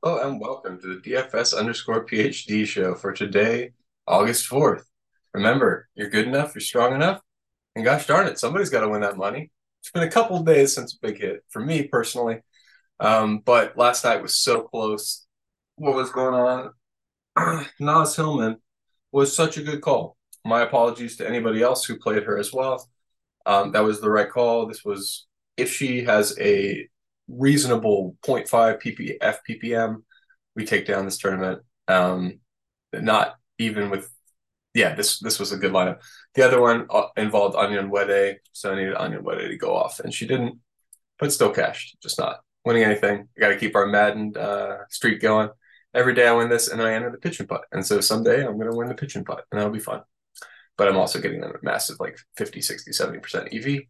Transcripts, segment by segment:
Hello and welcome to the DFS underscore PhD show for today, August 4th. Remember, you're good enough, you're strong enough, and gosh darn it, somebody's got to win that money. It's been a couple days since a big hit for me personally, um, but last night was so close. What was going on? Nas Hillman was such a good call. My apologies to anybody else who played her as well. Um, that was the right call. This was if she has a reasonable 0.5 ppf ppm we take down this tournament. Um not even with yeah this this was a good lineup. The other one uh, involved Onyenwere so i needed Onyenwere to go off and she didn't but still cashed just not winning anything. I got to keep our maddened uh streak going. Every day i win this and i enter the pitch and putt and so someday i'm to win the pitch and putt and that'll be fun. But i'm also getting them at massive like 50 60 70% ev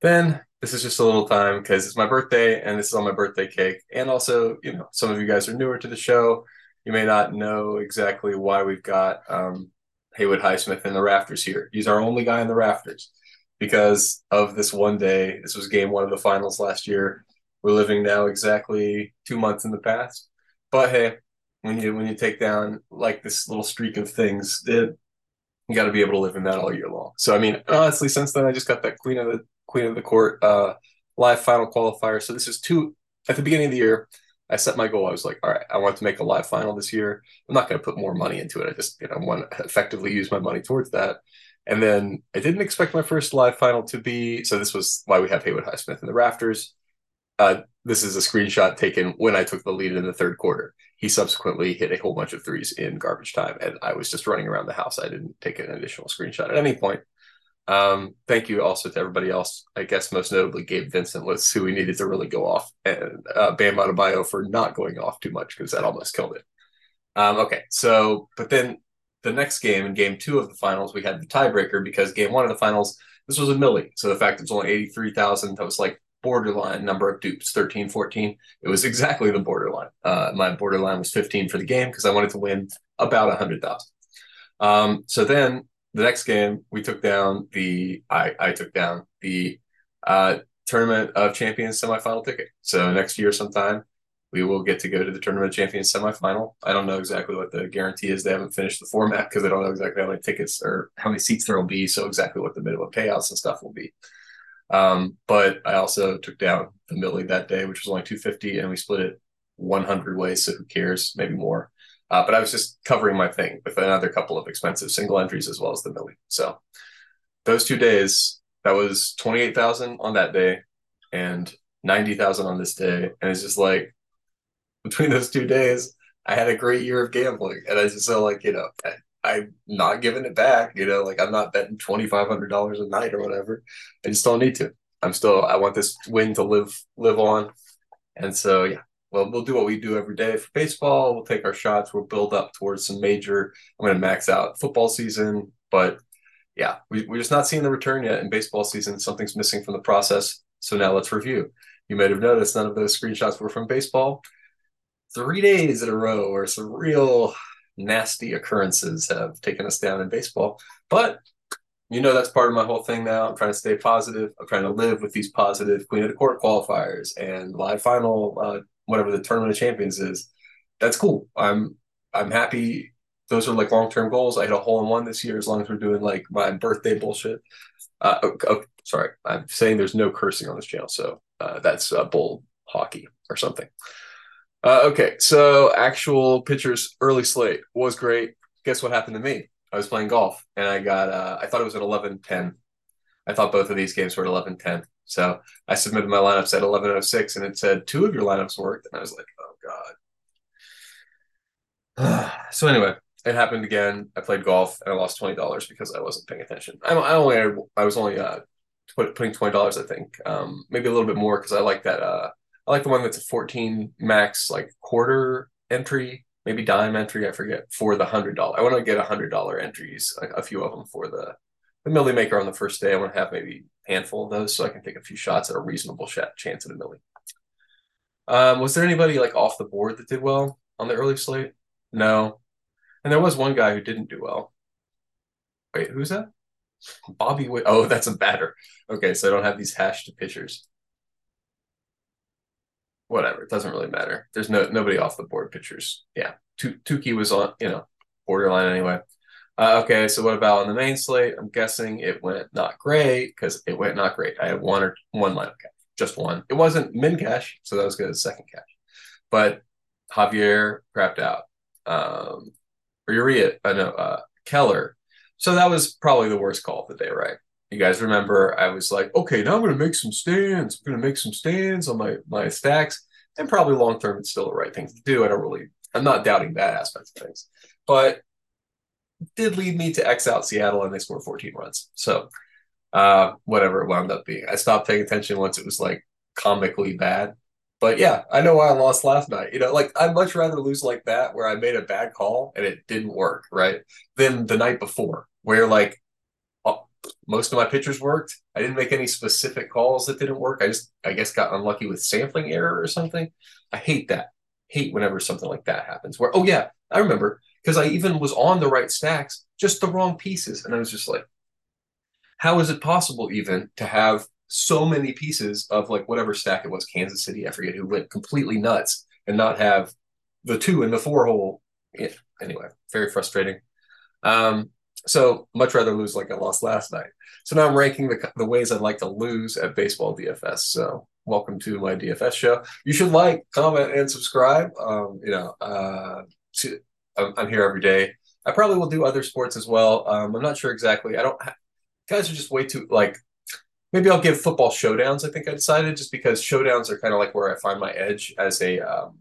then this is just a little time because it's my birthday and this is on my birthday cake. And also, you know, some of you guys are newer to the show. You may not know exactly why we've got um, Haywood Highsmith in the rafters here. He's our only guy in the rafters because of this one day. This was game one of the finals last year. We're living now exactly two months in the past. But hey, when you when you take down like this little streak of things, it, you got to be able to live in that all year long. So I mean, honestly, since then I just got that Queen of the Queen of the Court uh, live final qualifier. So this is two at the beginning of the year. I set my goal. I was like, all right, I want to make a live final this year. I'm not going to put more money into it. I just, you know, want to effectively use my money towards that. And then I didn't expect my first live final to be. So this was why we have Haywood Highsmith in the rafters. Uh, this is a screenshot taken when I took the lead in the third quarter. He subsequently hit a whole bunch of threes in garbage time, and I was just running around the house. I didn't take an additional screenshot at any point. Um, thank you also to everybody else. I guess most notably Gabe Vincent was who we needed to really go off, and uh, Bam Adebayo for not going off too much because that almost killed it. Um, okay, so but then the next game in game two of the finals, we had the tiebreaker because game one of the finals, this was a millie. So the fact that it's only 83,000, that was like borderline number of dupes 13, 14. It was exactly the borderline. Uh, my borderline was 15 for the game because I wanted to win about 100,000. Um, so then the next game we took down the I I took down the uh, tournament of champions semifinal ticket. So next year sometime we will get to go to the tournament of champions semifinal. I don't know exactly what the guarantee is. They haven't finished the format because they don't know exactly how many tickets or how many seats there will be. So exactly what the minimum payouts and stuff will be. Um, but I also took down the Millie that day, which was only 250 and we split it 100 ways. So who cares? Maybe more. Uh, but I was just covering my thing with another couple of expensive single entries as well as the millie. So those two days, that was 28,000 on that day and 90,000 on this day. And it's just like between those two days, I had a great year of gambling. And I just felt like, you know, I, am not giving it back. You know, like I'm not betting $2,500 a night or whatever. I just don't need to. I'm still, I want this win to live, live on. And so, yeah, well, we'll do what we do every day for baseball. We'll take our shots. We'll build up towards some major. I'm going to max out football season, but yeah, we, we're just not seeing the return yet in baseball season. Something's missing from the process. So now let's review. You might have noticed none of those screenshots were from baseball. Three days in a row where some real nasty occurrences have taken us down in baseball. But you know that's part of my whole thing now. I'm trying to stay positive. I'm trying to live with these positive Queen of the Court qualifiers and live final uh, whatever the tournament of champions is, that's cool. I'm I'm happy. Those are like long term goals. I hit a hole in one this year as long as we're doing like my birthday bullshit. Uh, oh, oh, sorry, I'm saying there's no cursing on this channel, so uh, that's uh, bull hockey or something. Uh, okay, so actual pitchers early slate was great. Guess what happened to me? I was playing golf and I got uh, I thought it was at 11-10. I thought both of these games were at 11-10. So I submitted my lineups at 1106 and it said two of your lineups worked. And I was like, oh God. so anyway, it happened again. I played golf and I lost $20 because I wasn't paying attention. I, I only, I was only, uh, put, putting $20, I think, um, maybe a little bit more because I like that, uh, I like the one that's a 14 max, like quarter entry, maybe dime entry, I forget, for the $100. I want to get a $100 entries, a, a few of them for the, the Millie Maker on the first day. I want to have maybe a handful of those so I can take a few shots at a reasonable chance at a millie. Um, was there anybody like off the board that did well on the early slate? No. And there was one guy who didn't do well. Wait, who's that? Bobby Witt. Oh, that's a batter. Okay, so I don't have these hashed pitchers. Whatever. It doesn't really matter. There's no nobody off the board pitchers. Yeah, Touki was on, you know, borderline anyway. Uh, okay, so what about on the main slate? I'm guessing it went not great because it went not great. I had one or one lineup cash, just one. It wasn't min cash, so that was good second cash. But Javier crapped out. Um, or Urea, I know, uh, Keller. So that was probably the worst call of the day, right? You guys remember I was like, okay, now I'm going to make some stands. I'm going to make some stands on my my stacks, and probably long term it's still the right thing to do. I don't really, I'm not doubting that aspect of things, but did lead me to X out Seattle, and they scored 14 runs. So uh, whatever it wound up being, I stopped paying attention once it was like comically bad. But yeah, I know why I lost last night. You know, like I'd much rather lose like that where I made a bad call and it didn't work, right? Than the night before where like most of my pitchers worked. I didn't make any specific calls that didn't work. I just, I guess, got unlucky with sampling error or something. I hate that. Hate whenever something like that happens. Where, oh yeah, I remember because I even was on the right stacks, just the wrong pieces, and I was just like, how is it possible even to have so many pieces of like whatever stack it was, Kansas City, I forget who went completely nuts, and not have the two and the four hole. Yeah. Anyway, very frustrating. Um, so much rather lose like I lost last night. So now I'm ranking the the ways I'd like to lose at baseball DFS. So welcome to my DFS show. You should like, comment, and subscribe. Um, you know, uh, to, I'm, I'm, here every day. I probably will do other sports as well. Um, I'm not sure exactly. I don't. guys are just way too like. Maybe I'll give football showdowns. I think I decided just because showdowns are kind of like where I find my edge as a um,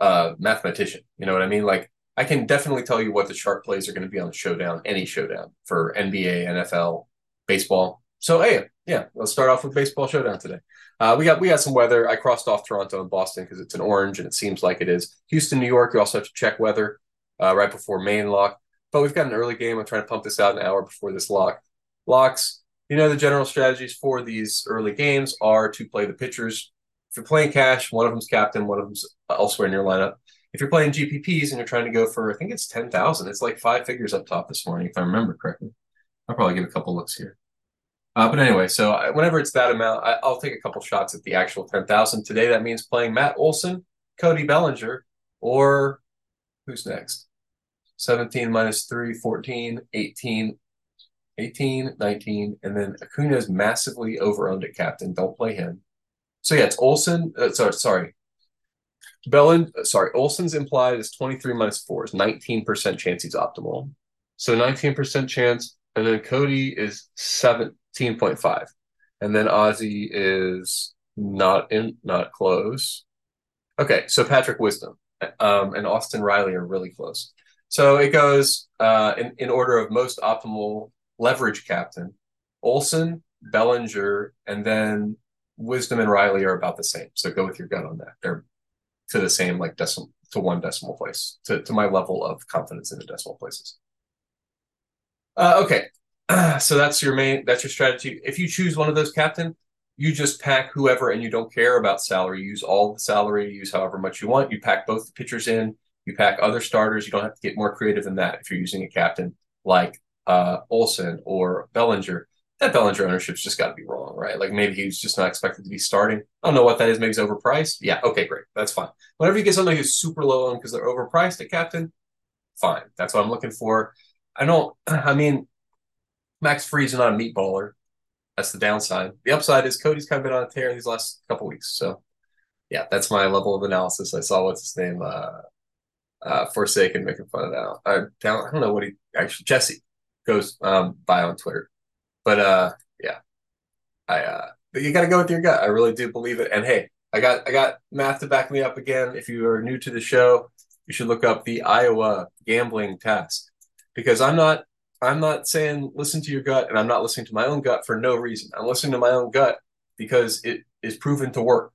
uh, mathematician. You know what I mean? Like I can definitely tell you what the sharp plays are going to be on the showdown, any showdown for NBA, NFL, baseball. So hey, yeah, let's start off with baseball showdown today. Uh, we got we got some weather. I crossed off Toronto and Boston because it's an orange and it seems like it is. Houston, New York, you also have to check weather uh, right before main lock. But we've got an early game. I'm trying to pump this out an hour before this lock locks. You know the general strategies for these early games are to play the pitchers. If you're playing cash, one of them's captain, one of them's elsewhere in your lineup if you're playing GPPs and you're trying to go for, I think it's 10,000, it's like five figures up top this morning, if I remember correctly. I'll probably give a couple looks here. Uh, but anyway, so I, whenever it's that amount, I, will take a couple shots at the actual 10,000. Today, that means playing Matt Olson, Cody Bellinger, or who's next? 17 minus 3, 14, 18, 18, 19, and then Acuna is massively over owned at captain. Don't play him. So yeah, it's Olson. Uh, sorry, sorry. Bellin, sorry, Olson's implied is 23 minus 4 is 19% chance he's optimal. So 19% chance. And then Cody is 17.5. And then Ozzy is not in, not close. Okay, so Patrick Wisdom um, and Austin Riley are really close. So it goes uh, in, in order of most optimal leverage captain. Olson, Bellinger, and then Wisdom and Riley are about the same. So go with your gut on that. They're to the same like decimal to one decimal place to, to my level of confidence in the decimal places. Uh, okay, so that's your main that's your strategy. If you choose one of those captain, you just pack whoever and you don't care about salary. You use all the salary, use however much you want. You pack both the pitchers in. You pack other starters. You don't have to get more creative than that if you're using a captain like uh, Olson or Bellinger that Bellinger ownership's just got to be wrong, right? Like maybe he's just not expected to be starting. I don't know what that is. Maybe he's overpriced. Yeah, okay, great. That's fine. Whenever you get somebody who's super low on because they're overpriced at captain, fine. That's what I'm looking for. I don't, I mean, Max Fried's not a meatballer. That's the downside. The upside is Cody's kind of been on a tear these last couple weeks. So, yeah, that's my level of analysis. I saw what's his name, uh, uh, Forsaken making fun of that. I don't, I don't know what he actually, Jesse goes um, by on Twitter but uh, yeah, I uh, you got to go with your gut. I really do believe it. And hey, I got I got math to back me up again. If you are new to the show, you should look up the Iowa gambling test because I'm not I'm not saying listen to your gut, and I'm not listening to my own gut for no reason. I'm listening to my own gut because it is proven to work.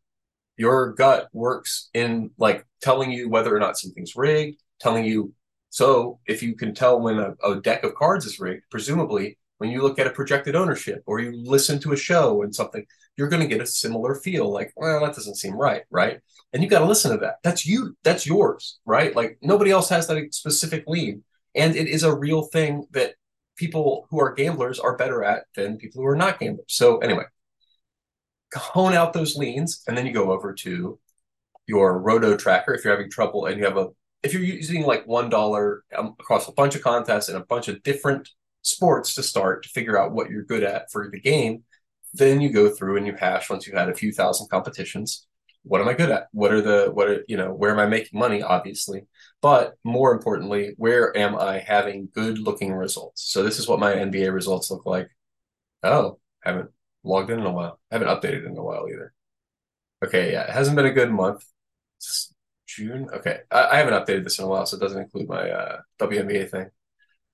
Your gut works in like telling you whether or not something's rigged, telling you. So if you can tell when a, a deck of cards is rigged, presumably when you look at a projected ownership or you listen to a show and something, you're going to get a similar feel like, well, that doesn't seem right, right? And you got to listen to that. That's you. That's yours, right? Like nobody else has that specific lean. And it is a real thing that people who are gamblers are better at than people who are not gamblers. So anyway, hone out those leans and then you go over to your roto tracker if you're having trouble and you have a if you're using like one dollar um, across a bunch of contests and a bunch of different sports to start to figure out what you're good at for the game then you go through and you hash once you've had a few thousand competitions. What am i good at? What are the what are you know where am i making money obviously? But more importantly where am i having good looking results? So this is what my nba results look like. Oh haven't logged in in a while. Haven't updated in a while either. Okay yeah it hasn't been a good month. June. Okay, I, I, haven't updated this in a while, so it doesn't include my uh, WNBA thing.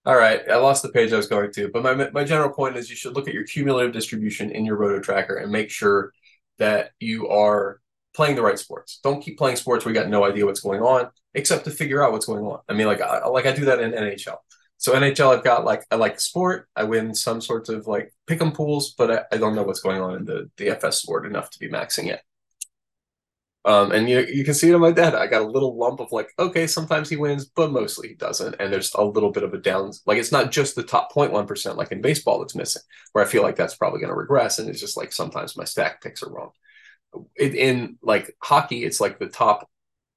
All right, I lost the page I was going to, but my my general point is you should look at your cumulative distribution in your roto tracker and make sure that you are playing the right sports. Don't keep playing sports where you got no idea what's going on, except to figure out what's going on. I mean, like I, like I do that in NHL. So NHL, I've got like I like sport. I win some sorts of like pick 'em pools, but I, I don't know what's going on in the the FS sport enough to be maxing it. Um, and you you can see it on my dad. I got a little lump of like, okay, sometimes he wins, but mostly he doesn't. And there's a little bit of a down, like it's not just the top 0.1 percent like in baseball that's missing, where I feel like that's probably going to regress. And it's just like sometimes my stack picks are wrong. It, in like hockey, it's like the top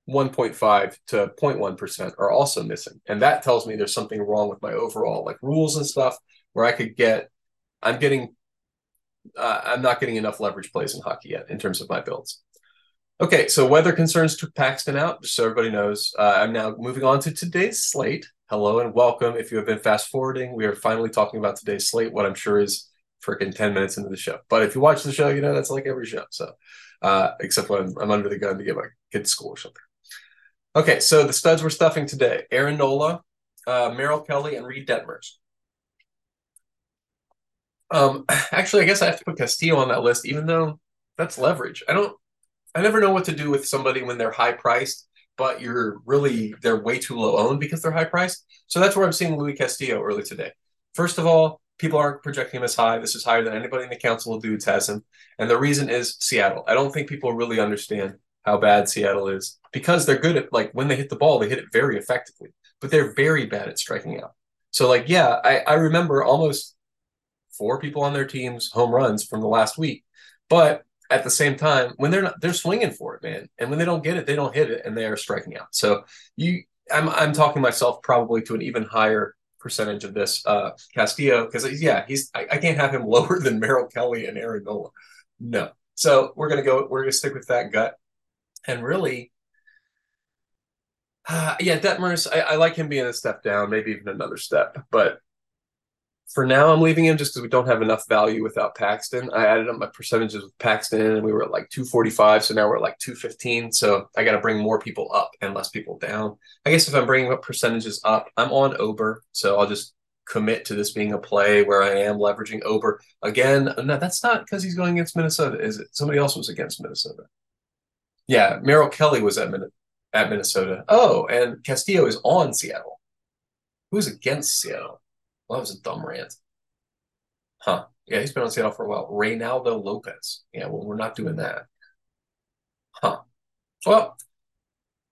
1.5 to 0.1 percent are also missing, and that tells me there's something wrong with my overall like rules and stuff. Where I could get, I'm getting, uh, I'm not getting enough leverage plays in hockey yet in terms of my builds. Okay, so weather concerns took Paxton out, just so everybody knows. Uh, I'm now moving on to today's slate. Hello and welcome. If you have been fast forwarding, we are finally talking about today's slate, what I'm sure is freaking 10 minutes into the show. But if you watch the show, you know that's like every show. So, uh, except when I'm, under the gun to get my kid to school or something. Okay, so the studs we're stuffing today Aaron Nola, uh, Merrill Kelly, and Reid Detmers. Um, actually, I guess I have to put Castillo on that list, even though that's leverage. I don't I never know what to do with somebody when they're high priced, but you're really they're way too low owned because they're high priced. So that's where I'm seeing Luis Castillo early today. First of all, people aren't projecting him as high. This is higher than anybody in the Council of Dudes has him, and the reason is Seattle. I don't think people really understand how bad Seattle is because they're good at like when they hit the ball, they hit it very effectively, but they're very bad at striking out. So like, yeah, I, I remember almost four people on their teams home runs from the last week, but at the same time, when they're not, they're swinging for it, man. And when they don't get it, they don't hit it, and they are striking out. So you, I'm, I'm talking myself probably to an even higher percentage of this uh, Castillo because yeah, he's I, I, can't have him lower than Merrill Kelly and Aaron Nola. No. So we're gonna go. We're gonna stick with that gut, and really, uh, yeah, Detmers. I, I like him being a step down, maybe even another step, but for now, I'm leaving him just because we don't have enough value without Paxton. I added up my percentages with Paxton, and we were at like 245. So now we're at like 215. So I got to bring more people up and less people down. I guess if I'm bringing up percentages up, I'm on Ober. So I'll just commit to this being a play where I am leveraging Ober again. Uh, no, that's not because he's going against Minnesota, is it? Somebody else was against Minnesota. Yeah, Merrill Kelly was at, Min- at Minnesota. Oh, and Castillo is on Seattle. Who's against Seattle? Well, that was a dumb rant. Huh. Yeah, he's been on Seattle for a while. Reynaldo Lopez. Yeah, well, we're not doing that. Huh. Well,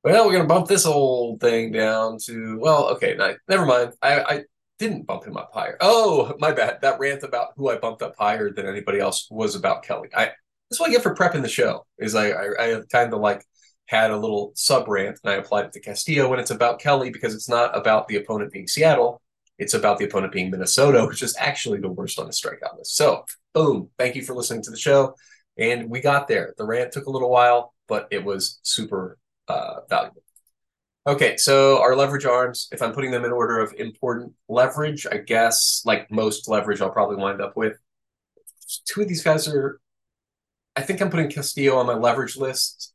well, we're gonna bump this whole thing down to well, okay, no, never mind. I, I didn't bump him up higher. Oh, my bad. That rant about who I bumped up higher than anybody else was about Kelly. I that's what I get for prepping the show. Is I I, I kind of like had a little sub rant and I applied it to Castillo when it's about Kelly because it's not about the opponent being Seattle. It's about the opponent being Minnesota, which is actually the worst on the strikeout list. So, boom. Thank you for listening to the show. And we got there. The rant took a little while, but it was super uh, valuable. Okay, so our leverage arms, if I'm putting them in order of important leverage, I guess like most leverage I'll probably wind up with. Two of these guys are, I think I'm putting Castillo on my leverage list.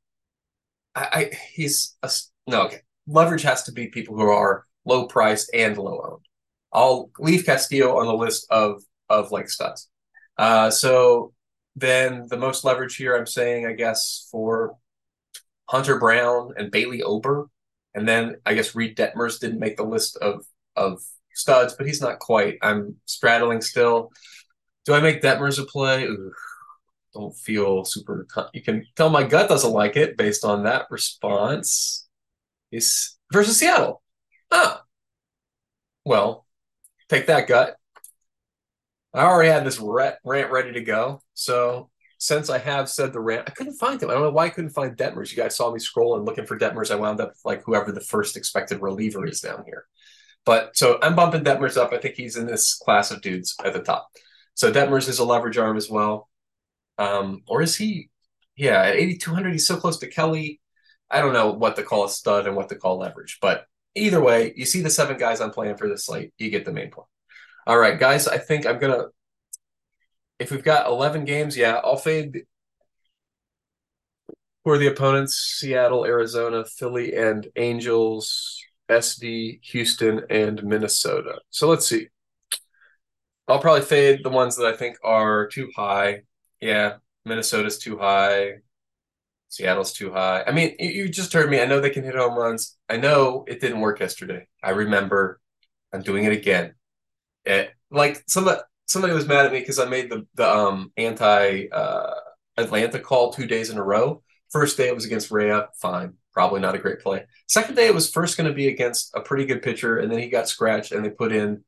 I, I he's a, no okay. Leverage has to be people who are low priced and low owned. I'll leave Castillo on the list of of like studs. Uh, so then the most leverage here, I'm saying, I guess for Hunter Brown and Bailey Ober, and then I guess Reid Detmers didn't make the list of of studs, but he's not quite. I'm straddling still. Do I make Detmers a play? Ooh, don't feel super. You can tell my gut doesn't like it based on that response. Is versus Seattle. Ah, well, take that gut. I already had this rant ready to go. So since I have said the rant, I couldn't find him. I don't know why I couldn't find Detmers. You guys saw me scrolling looking for Detmers. I wound up like whoever the first expected reliever is down here. But so I'm bumping Detmers up. I think he's in this class of dudes at the top. So Detmers is a leverage arm as well. Um, or is he? Yeah, at 8,200, he's so close to Kelly. I don't know what to call a stud and what to call leverage, but either way, you see the seven guys I'm playing for this slate, you get the main point. All right, guys, I think I'm gonna. If we've got 11 games, yeah, I'll fade. Who are the opponents? Seattle, Arizona, Philly, and Angels, SD, Houston, and Minnesota. So let's see. I'll probably fade the ones that I think are too high. Yeah, Minnesota's too high. Seattle's too high. I mean, you just heard me. I know they can hit home runs. I know it didn't work yesterday. I remember. I'm doing it again. It, like somebody somebody was mad at me because I made the the um anti uh, Atlanta call two days in a row. First day it was against Rea, fine, probably not a great play. Second day it was first going to be against a pretty good pitcher, and then he got scratched, and they put in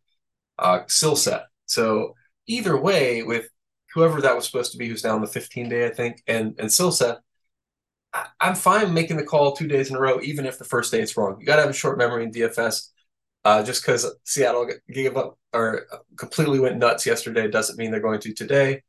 uh, Silseth. So either way, with whoever that was supposed to be, who's now on the 15 day, I think, and and Silseth, I'm fine making the call two days in a row, even if the first day it's wrong. You got to have a short memory in DFS. Uh, just because Seattle gave up or completely went nuts yesterday doesn't mean they're going to today.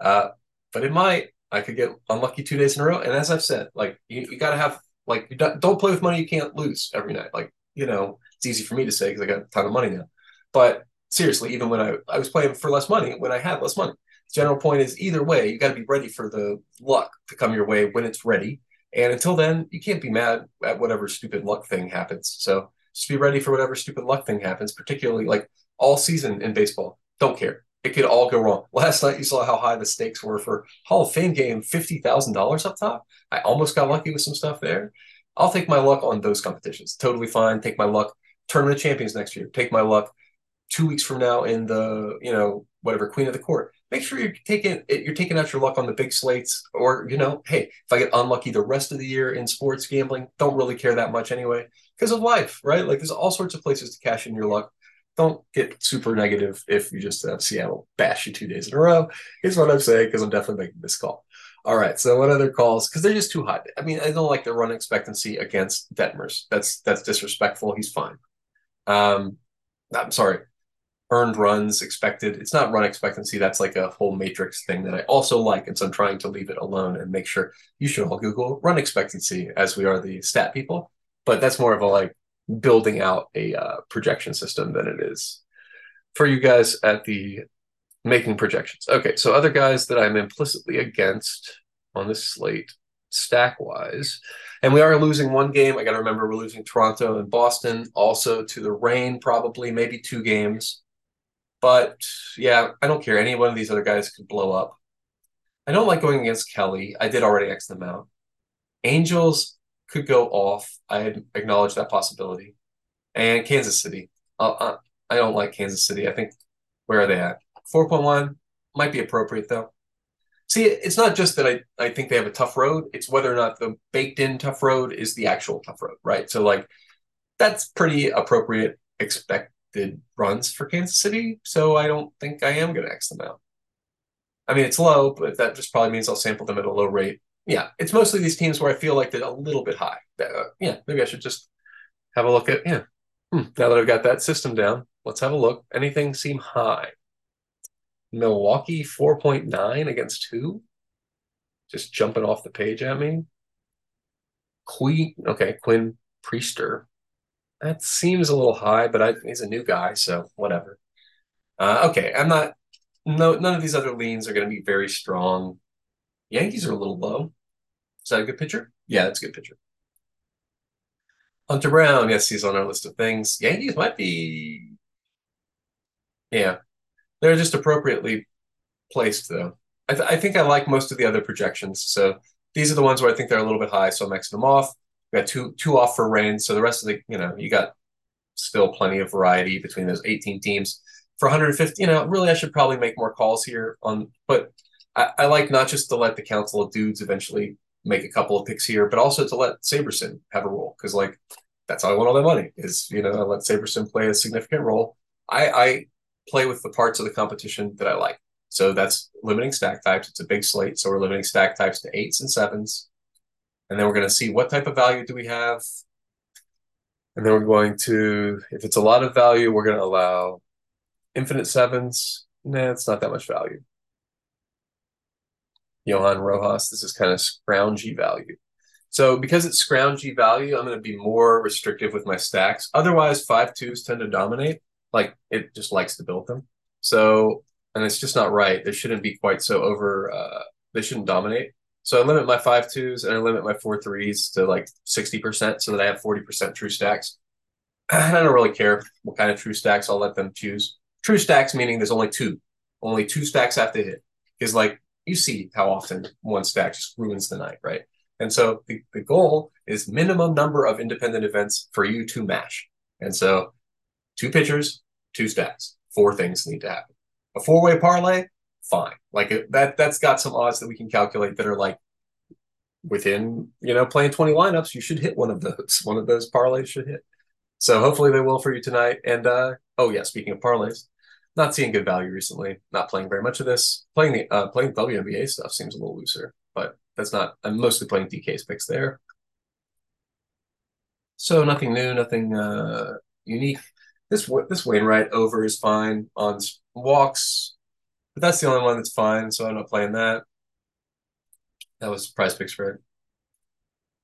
Uh, but it might. I could get unlucky two days in a row. And as I've said, like you, you got to have like you don't, don't play with money you can't lose every night. Like you know, it's easy for me to say because I got a ton of money now. But seriously, even when I I was playing for less money, when I had less money, The general point is either way, you got to be ready for the luck to come your way when it's ready. And until then, you can't be mad at whatever stupid luck thing happens. So just be ready for whatever stupid luck thing happens, particularly like all season in baseball. Don't care. It could all go wrong. Last night, you saw how high the stakes were for Hall of Fame game, $50,000 up top. I almost got lucky with some stuff there. I'll take my luck on those competitions. Totally fine. Take my luck. Tournament champions next year. Take my luck two weeks from now in the, you know, whatever, Queen of the Court. Make sure you're taking you're taking out your luck on the big slates or you know hey if i get unlucky the rest of the year in sports gambling don't really care that much anyway. Because of life right? Like there's all sorts of places to cash in your luck. Don't get super negative if you just have seattle bash you two days in a row is what i'm saying because i'm definitely making this call. All right so what other calls? Because they're just too hot i mean i don't like the run expectancy against detmers. That's that's disrespectful. He's fine. Um i'm sorry earned runs expected. It's not run expectancy. That's like a whole matrix thing that I also like. And so I'm trying to leave it alone and make sure you should all Google run expectancy as we are the stat people. But that's more of a like building out a uh, projection system than it is for you guys at the making projections. Okay, so other guys that I'm implicitly against on this slate stack wise. And we are losing one game. I got to remember we're losing Toronto and Boston, also to the rain, probably, maybe two games. But yeah, I don't care. Any one of these other guys could blow up. I don't like going against Kelly. I did already X them out. Angels could go off. I acknowledge that possibility. And Kansas City. Uh, uh, I don't like Kansas City. I think where are they at? 4.1 might be appropriate though. See, it's not just that I, I think they have a tough road, it's whether or not the baked in tough road is the actual tough road, right? So, like, that's pretty appropriate expect did runs for Kansas City, so I don't think I am going to X them out. I mean, it's low, but that just probably means I'll sample them at a low rate. Yeah, it's mostly these teams where I feel like they're a little bit high. Uh, yeah, maybe I should just have a look at, yeah. Hmm, now that I've got that system down, let's have a look. Anything seem high? Milwaukee 4.9 against who? Just jumping off the page at me. Queen, okay, Quinn Priester that seems a little high, but I, he's a new guy, so whatever. Uh, okay, I'm not. No, none of these other leans are going to be very strong. Yankees are a little low. Is that a good pitcher? Yeah, that's a good pitcher. Hunter Brown, yes, he's on our list of things. Yankees might be. Yeah, they're just appropriately placed, though. I, th- I think I like most of the other projections. So these are the ones where I think they're a little bit high, so I'm Xing them off. We got two two off for rain, so the rest of the you know you got still plenty of variety between those 18 teams. For 150, you know, really I should probably make more calls here on, but I, I like not just to let the council of dudes eventually make a couple of picks here, but also to let SaberSim have a role because like that's how I want all that money is you know I let SaberSim play a significant role. I, I play with the parts of the competition that I like. So that's limiting stack types. It's a big slate. So we're limiting stack types to eights and sevens. And then we're going to see what type of value do we have. And then we're going to, if it's a lot of value, we're going to allow infinite sevens. Nah, it's not that much value. Johan Rojas, this is kind of scroungy value. So because it's scroungy value, I'm going to be more restrictive with my stacks. Otherwise, five twos tend to dominate. Like it just likes to build them. So, and it's just not right. They shouldn't be quite so over, uh, they shouldn't dominate. So I limit my five twos and I limit my four threes to like 60% so that I have 40% true stacks. I don't really care what kind of true stacks I'll let them choose. True stacks meaning there's only two. Only two stacks have to hit. Because like you see how often one stack just ruins the night, right? And so the, the goal is minimum number of independent events for you to mash. And so two pitchers, two stacks, four things need to happen. A four-way parlay, fine. Like that that's got some odds that we can calculate that are like within, you know, playing 20 lineups, you should hit one of those. One of those parlays should hit. So hopefully they will for you tonight. And uh oh yeah, speaking of parlays, not seeing good value recently. Not playing very much of this. Playing the uh playing WNBA stuff seems a little looser, but that's not I'm mostly playing DK's picks there. So nothing new, nothing uh unique. This this Wainwright over is fine on walks. But that's the only one that's fine, so I'm not playing that. That was PrizePicks spread.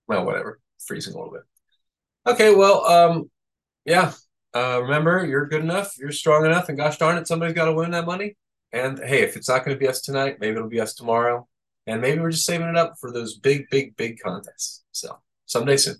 Well, whatever. Freezing a little bit. Okay, well, um, yeah. Uh, remember, you're good enough, you're strong enough, and gosh darn it, somebody's got to win that money. And hey, if it's not going to be us tonight, maybe it'll be us tomorrow. And maybe we're just saving it up for those big, big, big contests. So someday soon.